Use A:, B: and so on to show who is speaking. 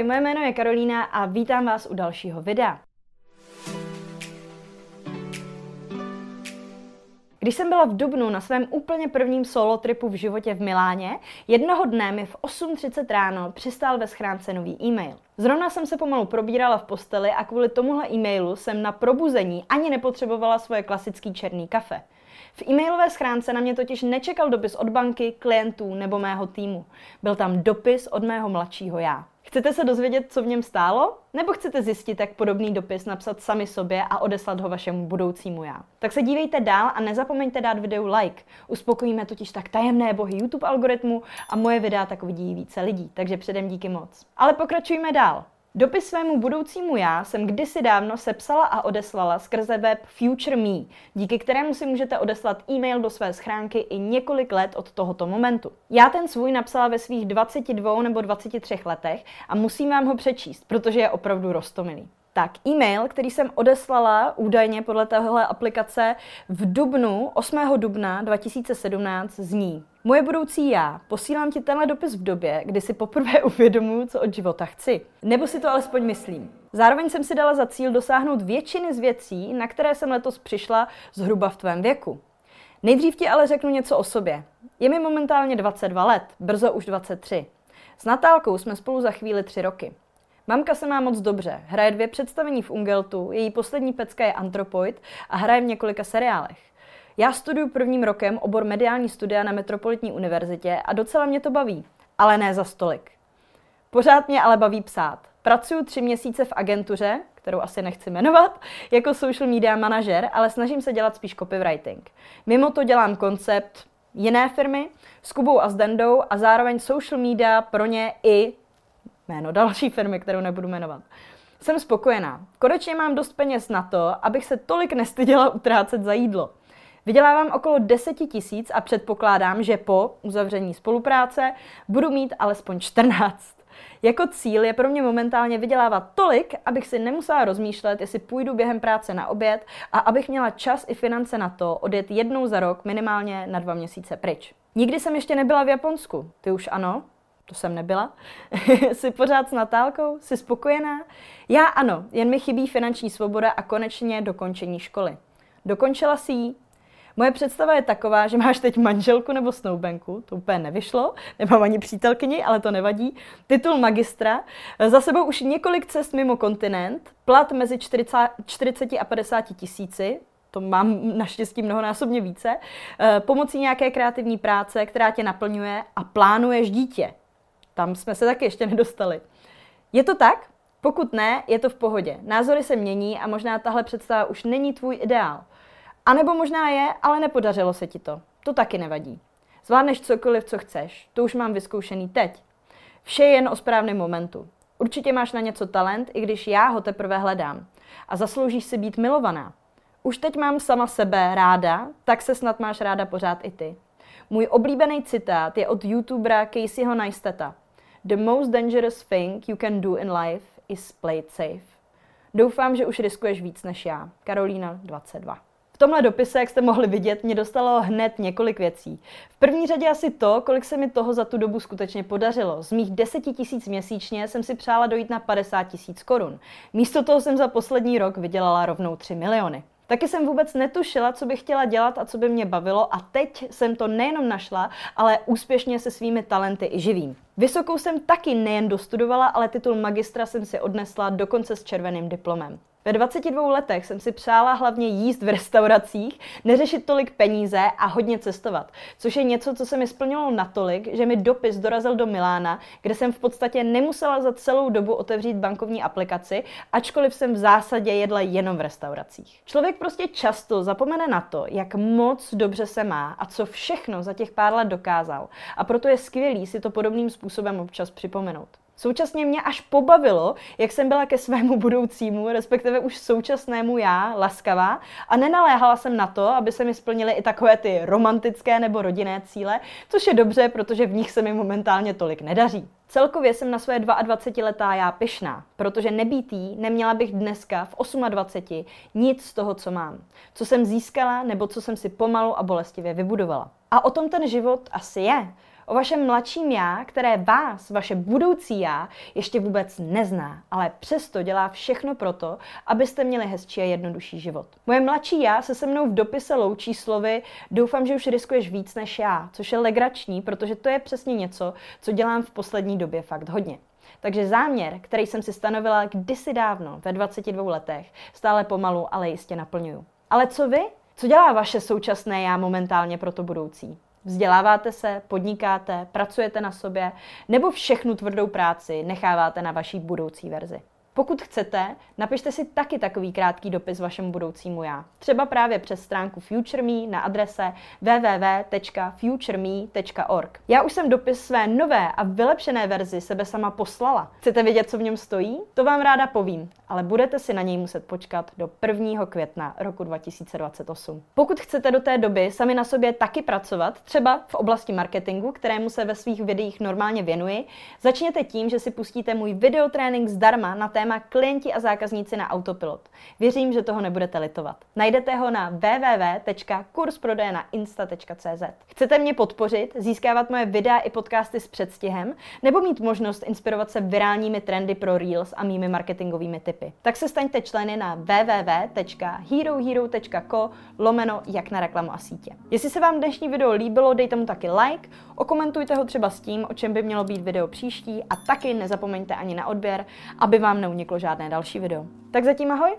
A: Ahoj, moje jméno je Karolína a vítám vás u dalšího videa. Když jsem byla v Dubnu na svém úplně prvním solo tripu v životě v Miláně, jednoho dne mi v 8.30 ráno přistál ve schránce nový e-mail. Zrovna jsem se pomalu probírala v posteli a kvůli tomuhle e-mailu jsem na probuzení ani nepotřebovala svoje klasický černý kafe. V e-mailové schránce na mě totiž nečekal dopis od banky, klientů nebo mého týmu. Byl tam dopis od mého mladšího já. Chcete se dozvědět, co v něm stálo? Nebo chcete zjistit, jak podobný dopis napsat sami sobě a odeslat ho vašemu budoucímu já? Tak se dívejte dál a nezapomeňte dát videu like. Uspokojíme totiž tak tajemné bohy YouTube algoritmu a moje videa tak vidí více lidí, takže předem díky moc. Ale pokračujeme dál. Dopis svému budoucímu já jsem kdysi dávno sepsala a odeslala skrze web Future Me, díky kterému si můžete odeslat e-mail do své schránky i několik let od tohoto momentu. Já ten svůj napsala ve svých 22 nebo 23 letech a musím vám ho přečíst, protože je opravdu rostomilý. Tak, e-mail, který jsem odeslala údajně podle téhle aplikace v dubnu, 8. dubna 2017, zní Moje budoucí já, posílám ti tenhle dopis v době, kdy si poprvé uvědomuji, co od života chci. Nebo si to alespoň myslím. Zároveň jsem si dala za cíl dosáhnout většiny z věcí, na které jsem letos přišla zhruba v tvém věku. Nejdřív ti ale řeknu něco o sobě. Je mi momentálně 22 let, brzo už 23. S Natálkou jsme spolu za chvíli tři roky. Mamka se má moc dobře, hraje dvě představení v Ungeltu, její poslední pecka je Antropoid a hraje v několika seriálech. Já studuju prvním rokem obor mediální studia na Metropolitní univerzitě a docela mě to baví, ale ne za stolik. Pořád mě ale baví psát. Pracuji tři měsíce v agentuře, kterou asi nechci jmenovat, jako social media manažer, ale snažím se dělat spíš copywriting. Mimo to dělám koncept jiné firmy s Kubou a s Dendou a zároveň social media pro ně i jméno další firmy, kterou nebudu jmenovat. Jsem spokojená. Konečně mám dost peněz na to, abych se tolik nestyděla utrácet za jídlo. Vydělávám okolo 10 tisíc a předpokládám, že po uzavření spolupráce budu mít alespoň 14. Jako cíl je pro mě momentálně vydělávat tolik, abych si nemusela rozmýšlet, jestli půjdu během práce na oběd a abych měla čas i finance na to odjet jednou za rok minimálně na dva měsíce pryč. Nikdy jsem ještě nebyla v Japonsku. Ty už ano? To jsem nebyla. Jsi pořád s Natálkou? Jsi spokojená? Já ano, jen mi chybí finanční svoboda a konečně dokončení školy. Dokončila si ji? Moje představa je taková, že máš teď manželku nebo snoubenku, to úplně nevyšlo, nemám ani přítelkyni, ale to nevadí, titul magistra, za sebou už několik cest mimo kontinent, plat mezi 40, 40 a 50 tisíci, to mám naštěstí mnohonásobně více, eh, pomocí nějaké kreativní práce, která tě naplňuje a plánuješ dítě. Tam jsme se taky ještě nedostali. Je to tak? Pokud ne, je to v pohodě. Názory se mění a možná tahle představa už není tvůj ideál. A nebo možná je, ale nepodařilo se ti to. To taky nevadí. Zvládneš cokoliv, co chceš. To už mám vyzkoušený teď. Vše je jen o správném momentu. Určitě máš na něco talent, i když já ho teprve hledám. A zasloužíš si být milovaná. Už teď mám sama sebe ráda, tak se snad máš ráda pořád i ty. Můj oblíbený citát je od youtubera Caseyho Neistata. The most dangerous thing you can do in life is play it safe. Doufám, že už riskuješ víc než já. Karolína 22. V tomhle dopise, jak jste mohli vidět, mě dostalo hned několik věcí. V první řadě asi to, kolik se mi toho za tu dobu skutečně podařilo. Z mých 10 tisíc měsíčně jsem si přála dojít na 50 tisíc korun. Místo toho jsem za poslední rok vydělala rovnou 3 miliony. Taky jsem vůbec netušila, co bych chtěla dělat a co by mě bavilo a teď jsem to nejenom našla, ale úspěšně se svými talenty i živím. Vysokou jsem taky nejen dostudovala, ale titul magistra jsem si odnesla dokonce s červeným diplomem. Ve 22 letech jsem si přála hlavně jíst v restauracích, neřešit tolik peníze a hodně cestovat, což je něco, co se mi splnilo natolik, že mi dopis dorazil do Milána, kde jsem v podstatě nemusela za celou dobu otevřít bankovní aplikaci, ačkoliv jsem v zásadě jedla jenom v restauracích. Člověk prostě často zapomene na to, jak moc dobře se má a co všechno za těch pár let dokázal. A proto je skvělý si to podobným způsobem občas připomenout. Současně mě až pobavilo, jak jsem byla ke svému budoucímu, respektive už současnému já, laskavá a nenaléhala jsem na to, aby se mi splnily i takové ty romantické nebo rodinné cíle, což je dobře, protože v nich se mi momentálně tolik nedaří. Celkově jsem na své 22 letá já pyšná, protože nebýtý neměla bych dneska v 28 nic z toho, co mám. Co jsem získala nebo co jsem si pomalu a bolestivě vybudovala. A o tom ten život asi je. O vašem mladším já, které vás, vaše budoucí já, ještě vůbec nezná, ale přesto dělá všechno proto, abyste měli hezčí a jednodušší život. Moje mladší já se se mnou v dopise loučí slovy doufám, že už riskuješ víc než já, což je legrační, protože to je přesně něco, co dělám v poslední době fakt hodně. Takže záměr, který jsem si stanovila kdysi dávno, ve 22 letech, stále pomalu, ale jistě naplňuju. Ale co vy? Co dělá vaše současné já momentálně pro to budoucí? Vzděláváte se, podnikáte, pracujete na sobě, nebo všechnu tvrdou práci necháváte na vaší budoucí verzi? Pokud chcete, napište si taky takový krátký dopis vašemu budoucímu já. Třeba právě přes stránku FutureMe na adrese www.futureme.org. Já už jsem dopis své nové a vylepšené verzi sebe sama poslala. Chcete vědět, co v něm stojí? To vám ráda povím, ale budete si na něj muset počkat do 1. května roku 2028. Pokud chcete do té doby sami na sobě taky pracovat, třeba v oblasti marketingu, kterému se ve svých videích normálně věnuji, začněte tím, že si pustíte můj videotrénink zdarma na téma téma klienti a zákazníci na autopilot. Věřím, že toho nebudete litovat. Najdete ho na www.kursprodejnainsta.cz. Chcete mě podpořit, získávat moje videa i podcasty s předstihem, nebo mít možnost inspirovat se virálními trendy pro Reels a mými marketingovými typy? Tak se staňte členy na www.herohero.co lomeno jak na reklamu a sítě. Jestli se vám dnešní video líbilo, dejte mu taky like, okomentujte ho třeba s tím, o čem by mělo být video příští a taky nezapomeňte ani na odběr, aby vám neuniklo žádné další video. Tak zatím ahoj!